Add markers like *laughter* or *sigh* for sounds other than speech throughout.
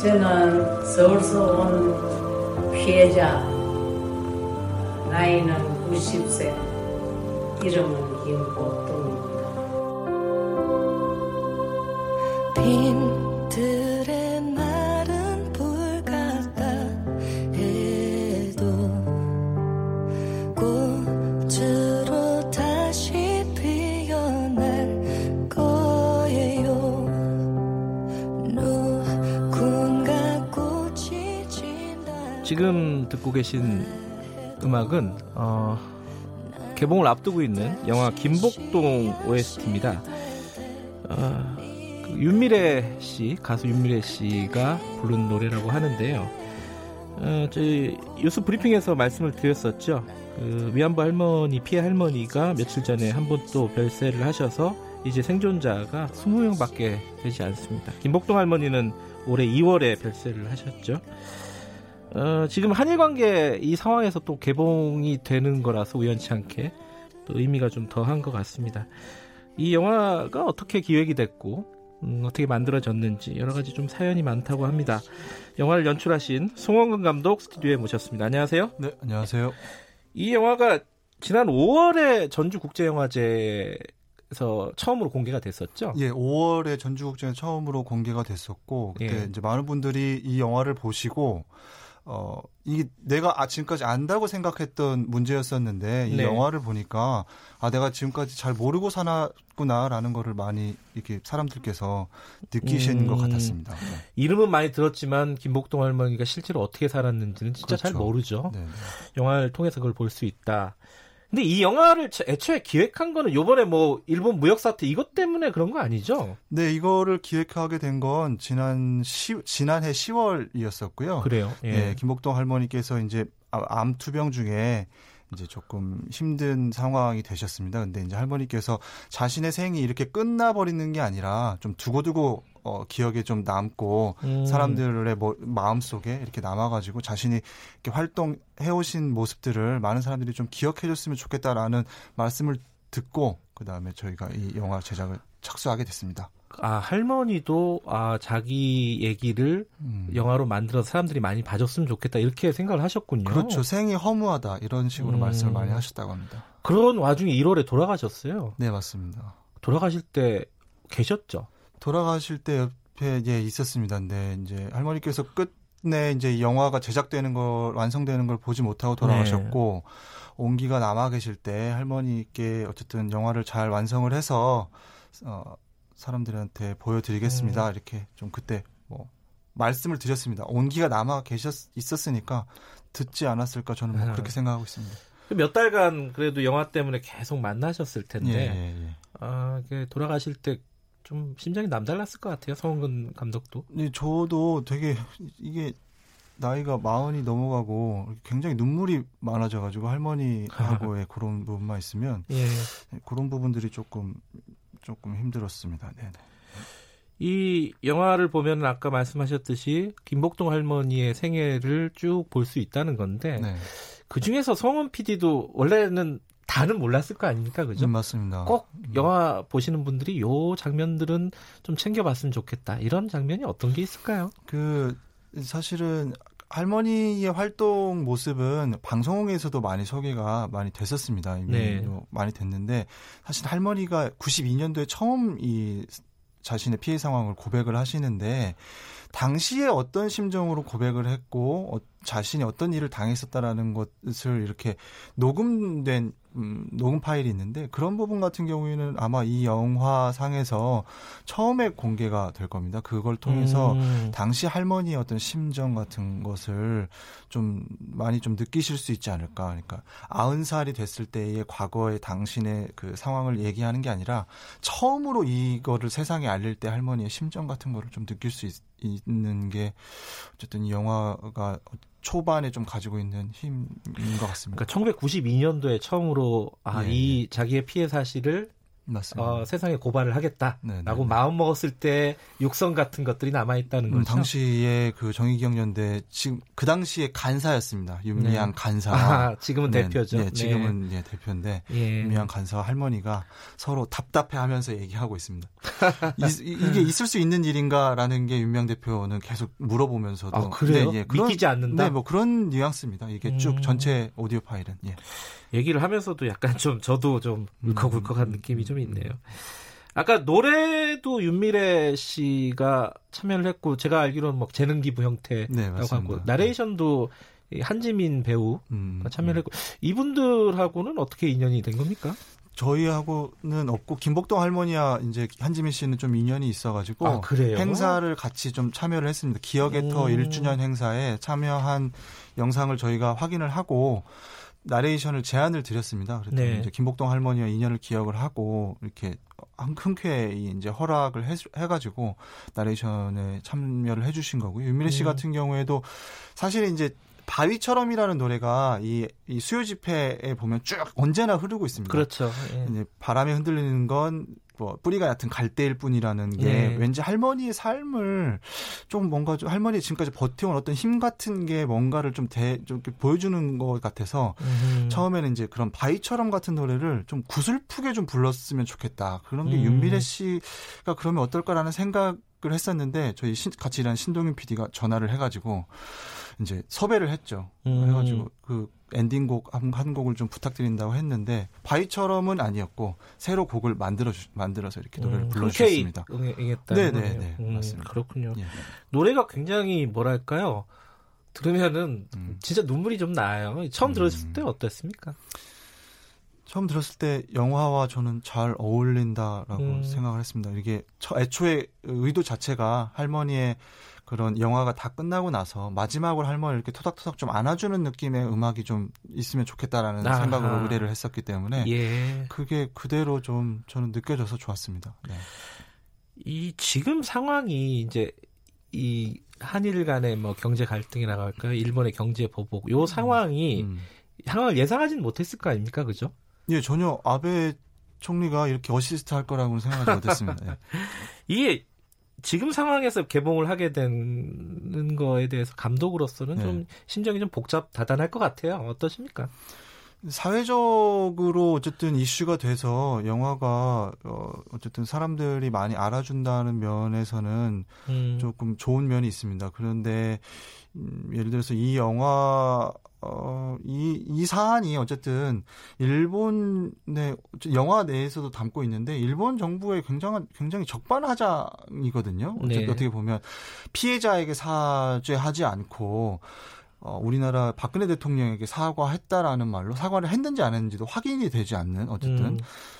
저는 서울서 온 피해자 나이는 90세 이름은 김복동입니다. 빈 지금 듣고 계신 음악은 어, 개봉을 앞두고 있는 영화 김복동 OST입니다. 어, 그 윤미래 씨, 가수 윤미래 씨가 부른 노래라고 하는데요. 어, 저희 뉴스 브리핑에서 말씀을 드렸었죠. 그 위안부 할머니, 피해 할머니가 며칠 전에 한 번 또 별세를 하셔서 이제 생존자가 20명밖에 되지 않습니다. 김복동 할머니는 올해 2월에 별세를 하셨죠. 어, 지금 한일 관계 이 상황에서 또 개봉이 되는 거라서 우연치 않게 또 의미가 좀 더한 것 같습니다. 이 영화가 어떻게 기획이 됐고 음, 어떻게 만들어졌는지 여러 가지 좀 사연이 많다고 합니다. 영화를 연출하신 송원근 감독 스튜디오에 모셨습니다. 안녕하세요. 네, 안녕하세요. 이 영화가 지난 5월에 전주 국제영화제에서 처음으로 공개가 됐었죠. 예, 5월에 전주국제에 처음으로 공개가 됐었고 그때 예. 이제 많은 분들이 이 영화를 보시고 어 이게 내가 아 지금까지 안다고 생각했던 문제였었는데 이 네. 영화를 보니까 아 내가 지금까지 잘 모르고 살았구나라는 거를 많이 이렇게 사람들께서 느끼시는 음. 것 같았습니다. 네. 이름은 많이 들었지만 김복동 할머니가 실제로 어떻게 살았는지는 진짜 잘 그렇죠. 모르죠. 네, 네. 영화를 통해서 그걸 볼 수 있다. 근데 이 영화를 처- 애초에 기획한 거는 요번에 뭐 일본 무역 사태 이것 때문에 그런 거 아니죠? 네, 이거를 기획하게 된 건 지난 시, 지난해 10월이었었고요. 그래요. 예. 예, 김복동 할머니께서 이제 아- 암 투병 중에 이제 조금 힘든 상황이 되셨습니다. 근데 이제 할머니께서 자신의 생이 이렇게 끝나버리는 게 아니라 좀 두고두고 어, 기억에 좀 남고 음. 사람들의 뭐, 마음 속에 이렇게 남아가지고 자신이 이렇게 활동해오신 모습들을 많은 사람들이 좀 기억해줬으면 좋겠다라는 말씀을 듣고 그 다음에 저희가 이 영화 제작을 착수하게 됐습니다. 아 할머니도 아 자기 얘기를 음. 영화로 만들어서 사람들이 많이 봐줬으면 좋겠다 이렇게 생각을 하셨군요. 그렇죠. 생이 허무하다 이런 식으로 음. 말씀을 많이 하셨다고 합니다. 그런 와중에 1월에 돌아가셨어요. 네 맞습니다. 돌아가실 때 계셨죠? 돌아가실 때 옆에 이제 있었습니다. 근데 이제 할머니께서 끝내 이제 이 영화가 제작되는 걸 완성되는 걸 보지 못하고 돌아가셨고 온기가 남아 계실 때 할머니께 어쨌든 영화를 잘 완성을 해서 어 사람들한테 보여드리겠습니다. 이렇게 좀 그때 뭐 말씀을 드렸습니다. 온기가 남아 계셨 있었으니까 듣지 않았을까 저는 뭐 아. 그렇게 생각하고 있습니다. 몇 달간 그래도 영화 때문에 계속 만나셨을 텐데 예, 예, 예. 아 돌아가실 때 좀 심장이 남달랐을 것 같아요. 성근 감독도. 네, 저도 되게 이게 나이가 마흔이 넘어가고 굉장히 눈물이 많아져가지고 할머니하고의 *laughs* 그런 부분만 있으면 예. 그런 부분들이 조금 조금 힘들었습니다. 네. 이 영화를 보면 아까 말씀하셨듯이 김복동 할머니의 생애를 쭉 볼 수 있다는 건데 네. 그 중에서 성원 PD도 원래는 다는 몰랐을 거 아닙니까, 그죠? 음, 맞습니다. 꼭 영화 보시는 분들이 요 장면들은 좀 챙겨봤으면 좋겠다. 이런 장면이 어떤 게 있을까요? 그 사실은 할머니의 활동 모습은 방송에서도 많이 소개가 많이 됐었습니다. 이미 네. 뭐 많이 됐는데 사실 할머니가 92년도에 처음 이 자신의 피해 상황을 고백을 하시는데 당시에 어떤 심정으로 고백을 했고 어, 자신이 어떤 일을 당했었다라는 것을 이렇게 녹음된 음, 녹음 파일이 있는데 그런 부분 같은 경우에는 아마 이 영화상에서 처음에 공개가 될 겁니다. 그걸 통해서 음, 당시 할머니의 어떤 심정 같은 것을 좀 많이 좀 느끼실 수 있지 않을까. 그러니까 아흔 살이 됐을 때의 과거의 당신의 그 상황을 얘기하는 게 아니라 처음으로 이거를 세상에 알릴 때 할머니의 심정 같은 거를 좀 느낄 수 있, 있는 게 어쨌든 이 영화가 초반에 좀 가지고 있는 힘인 것 같습니다. 그러니까 1992년도에 처음으로 아, 예, 이 자기의 피해 사실을. 어, 세상에 고발을 하겠다라고 네, 네, 네. 마음 먹었을 때 육성 같은 것들이 남아 있다는 음, 거죠. 당시에 그 정의기억연대 지금 그 당시에 간사였습니다. 윤미향 네. 간사. 아, 지금은 네, 대표죠. 네, 네. 지금은 예, 대표인데 예. 윤미향 간사와 할머니가 서로 답답해하면서 얘기하고 있습니다. *laughs* 이, 게 있을 수 있는 일인가라는 게 윤미향 대표는 계속 물어보면서도 아, 그래요? 네, 예, 믿기지 않는다? 네, 뭐 그런 뉘앙스입니다. 이게 쭉 음. 전체 오디오 파일은 예. 얘기를 하면서도 약간 좀 저도 좀 음. 울컥울컥한 느낌이 좀 있네요. 아까 노래도 윤미래 씨가 참여를 했고 제가 알기로는 뭐 재능 기부 형태라고 네. 하고 나레이션도 이 한지민 배우 음, 참여를 했고 이분들하고는 어떻게 인연이 된 겁니까? 저희하고는 없고 김복동 할머니와 이제 한지민 씨는 좀 인연이 있어가지고 아, 그래요? 행사를 같이 좀 참여를 했습니다. 기억의 터 음. 1주년 행사에 참여한 영상을 저희가 확인을 하고 나레이션을 제안을 드렸습니다. 그랬더니 네. 이제 김복동 할머니와 인연을 기억을 하고 이렇게 한- 흔쾌히 이제 허락을 해, 해가지고 나레이션에 참여를 해주신 거고요. 윤미래 씨 음. 같은 경우에도 사실 이제 바위처럼이라는 노래가 이, 이 수요 집회에 보면 쭉 언제나 흐르고 있습니다. 그렇죠. 예. 이제 바람에 흔들리는 건 뭐 뿌리가 얕은 갈대일 뿐이라는 게 예. 왠지 할머니의 삶을 좀 뭔가 좀 할머니 지금까지 버텨온 어떤 힘 같은 게 뭔가를 좀, 대, 좀 보여주는 것 같아서 음흠. 처음에는 이제 그런 바위처럼 같은 노래를 좀 구슬프게 좀 불렀으면 좋겠다. 그런 게 음. 윤미래 씨가 그러면 어떨까라는 생각 을 했었는데 저희 신- 같이 일하는 신동윤 PD가 전화를 해가지고 이제 섭외를 했죠. 음. 해가지고 그 엔딩곡 한, 한 곡을 좀 부탁드린다고 했는데 바위처럼은 아니었고 새로 곡을 만들어 주, 만들어서 이렇게 노래를 음, 불러주셨습니다. 응했다. 네, 네, 네, 맞습니다. 그렇군요. 예. 노래가 굉장히 뭐랄까요? 들으면은 음. 진짜 눈물이 좀 나요. 처음 음. 들었을 때 어땠습니까? 처음 들었을 때 영화와 저는 잘 어울린다라고 음. 생각을 했습니다. 이게 처- 애초에 의도 자체가 할머니의 그런 영화가 다 끝나고 나서 마지막으로 할머니를 이렇게 토닥토닥 좀 안아주는 느낌의 음악이 좀 있으면 좋겠다라는 아하. 생각으로 의뢰를 했었기 때문에 예. 그게 그대로 좀 저는 느껴져서 좋았습니다. 네. 이 지금 상황이 이제 이 한일 간의 뭐 경제 갈등이라고 할까요? 일본의 경제 보복. 요 상황이 음. 상황을 예상하진 못했을 거 아닙니까? 그죠? 예, 전혀 아베 총리가 이렇게 어시스트 할 거라고는 생각하지 못했습니다. 예. *laughs* 이게 지금 상황에서 개봉을 하게 되는 거에 대해서 감독으로서는 네. 좀 심정이 좀 복잡 다단할 것 같아요. 어떠십니까? 사회적으로 어쨌든 이슈가 돼서 영화가 어, 어쨌든 사람들이 많이 알아준다는 면에서는 음, 조금 좋은 면이 있습니다. 그런데 음, 예를 들어서 이 영화 어, 이, 이 사안이 어쨌든 일본의 영화 내에서도 담고 있는데 일본 정부의 굉장한 굉장히 적반하장이거든요. 네. 어떻게, 어떻게 보면 피해자에게 사죄하지 않고 어, 우리나라 박근혜 대통령에게 사과했다라는 말로 사과를 했는지 안 했는지도 확인이 되지 않는 어쨌든 음,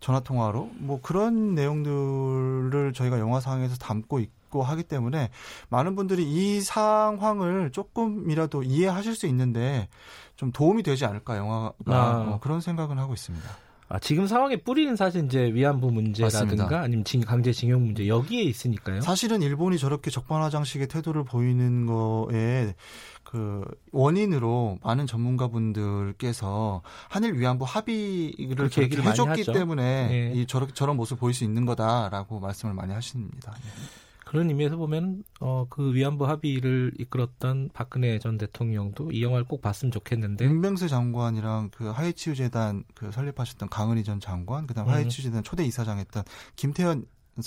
전화 통화로 뭐 그런 내용들을 저희가 영화상에서 담고 있고 하기 때문에 많은 분들이 이 상황을 조금이라도 이해하실 수 있는데 좀 도움이 되지 않을까 영화가 아. 뭐 그런 생각은 하고 있습니다. 아, 지금 상황의 뿌리는 사실 이제 위안부 문제라든가 맞습니다. 아니면 징- 강제징용 문제 여기에 있으니까요. 사실은 일본이 저렇게 적반하장식의 태도를 보이는 거에 그 원인으로 많은 전문가분들께서 한일 위안부 합의를 많이 해줬기. 때문에 예. 이 저렇게 저런 모습을 보일 수 있는 거다라고 말씀을 많이 하십니다. 예. 그런 의미에서 보면 어, 그 위안부 합의를 이끌었던 박근혜 전 대통령도 이 영화를 꼭 봤으면 좋겠는데 윤병세 장관이랑 그 하이치유 재단 그 설립하셨던 강은희 전 장관, 그다음 음. 하이치유 재단 초대 이사장했던 김태현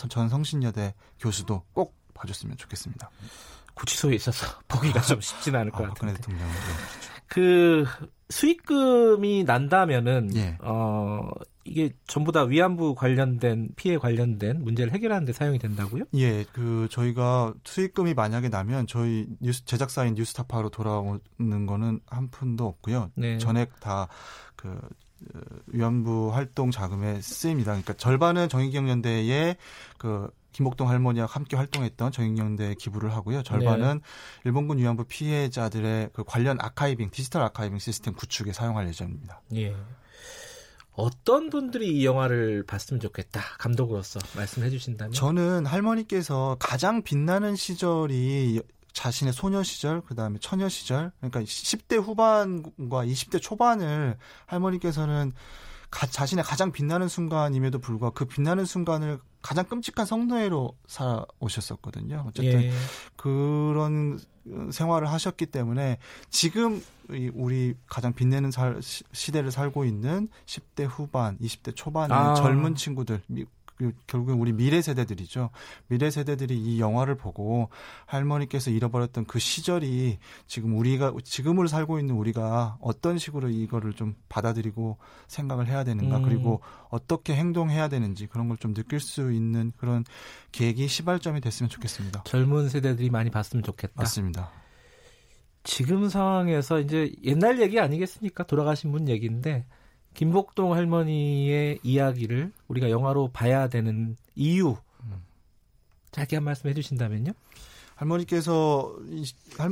전 성신여대 교수도 꼭 봐줬으면 좋겠습니다. 구치소에 있어서 *laughs* 보기가 좀 쉽지는 않을 아, 것 박근혜 같은데. 대통령. 그 수익금이 난다면은 예. 어 이게 전부 다 위안부 관련된 피해 관련된 문제를 해결하는 데 사용이 된다고요? 예, 그 저희가 수익금이 만약에 나면 저희 뉴스 제작사인 뉴스타파로 돌아오는 거는 한 푼도 없고요. 네. 전액 다그 위안부 활동 자금에 쓰입니다. 그러니까 절반은 정의기억연대에 그 김복동 할머니와 함께 활동했던 정의기억연대에 기부를 하고요. 절반은 일본군 위안부 피해자들의 그 관련 아카이빙, 디지털 아카이빙 시스템 구축에 사용할 예정입니다. 예. 어떤 분들이 이 영화를 봤으면 좋겠다. 감독으로서 말씀해 주신다면. 저는 할머니께서 가장 빛나는 시절이 자신의 소녀 시절, 그 다음에 처녀 시절, 그러니까 10대 후반과 20대 초반을 할머니께서는 가, 자신의 가장 빛나는 순간임에도 불구하고 그 빛나는 순간을 가장 끔찍한 성노예로 살아오셨었거든요. 어쨌든 예. 그런 생활을 하셨기 때문에 지금 이 우리 가장 빛내는 살, 시- 시대를 살고 있는 10대 후반, 20대 초반의 아. 젊은 친구들, 결국엔 우리 미래 세대들이죠. 미래 세대들이 이 영화를 보고 할머니께서 잃어버렸던 그 시절이 지금 우리가 지금을 살고 있는 우리가 어떤 식으로 이거를 좀 받아들이고 생각을 해야 되는가 음. 그리고 어떻게 행동해야 되는지 그런 걸 좀 느낄 수 있는 그런 계기 시발점이 됐으면 좋겠습니다. 젊은 세대들이 많이 봤으면 좋겠다. 맞습니다. 지금 상황에서 이제 옛날 얘기 아니겠습니까? 돌아가신 분 얘기인데 김복동 할머니의 이야기를 우리가 영화로 봐야 되는 이유 음. 짧게 한 말씀 해주신다면요? 할머니께서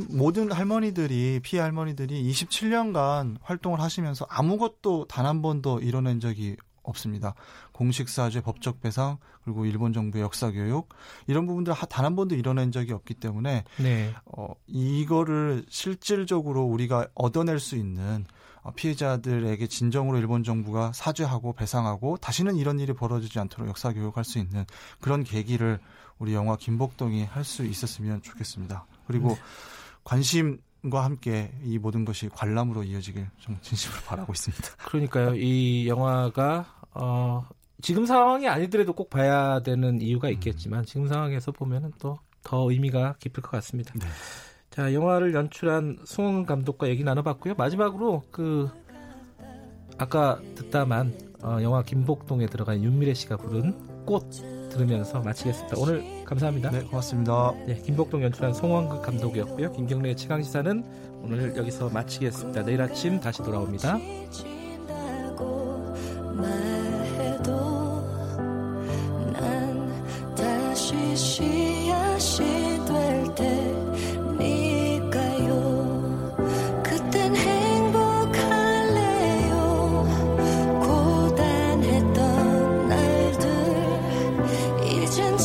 모든 할머니들이 피해 할머니들이 27년간 활동을 하시면서 아무것도 단 한 번도 이뤄낸 적이 없습니다. 공식 사죄, 법적 배상, 그리고 일본 정부의 역사 교육 이런 부분들 단 한 번도 이뤄낸 적이 없기 때문에 네. 어, 이거를 실질적으로 우리가 얻어낼 수 있는 어, 피해자들에게 진정으로 일본 정부가 사죄하고 배상하고 다시는 이런 일이 벌어지지 않도록 역사 교육할 수 있는 그런 계기를 우리 영화 김복동이 할 수 있었으면 좋겠습니다. 그리고 관심 과 함께 이 모든 것이 관람으로 이어지길 좀 진심으로 바라고 있습니다. *laughs* 그러니까요. 이 영화가 어, 지금 상황이 아니더라도 꼭 봐야 되는 이유가 있겠지만 지금 상황에서 보면은 또 더 의미가 깊을 것 같습니다. 네. 자, 영화를 연출한 송은 감독과 얘기 나눠봤고요. 마지막으로 그 아까 듣다만 어, 영화 김복동에 들어간 윤미래 씨가 부른 꽃 들으면서 마치겠습니다. 오늘 감사합니다. 네, 고맙습니다. 네, 김복동 연출한 송원극 감독이었고요. 김경래의 최강 시사는 오늘 여기서 마치겠습니다. 내일 아침 다시 돌아옵니다. intentions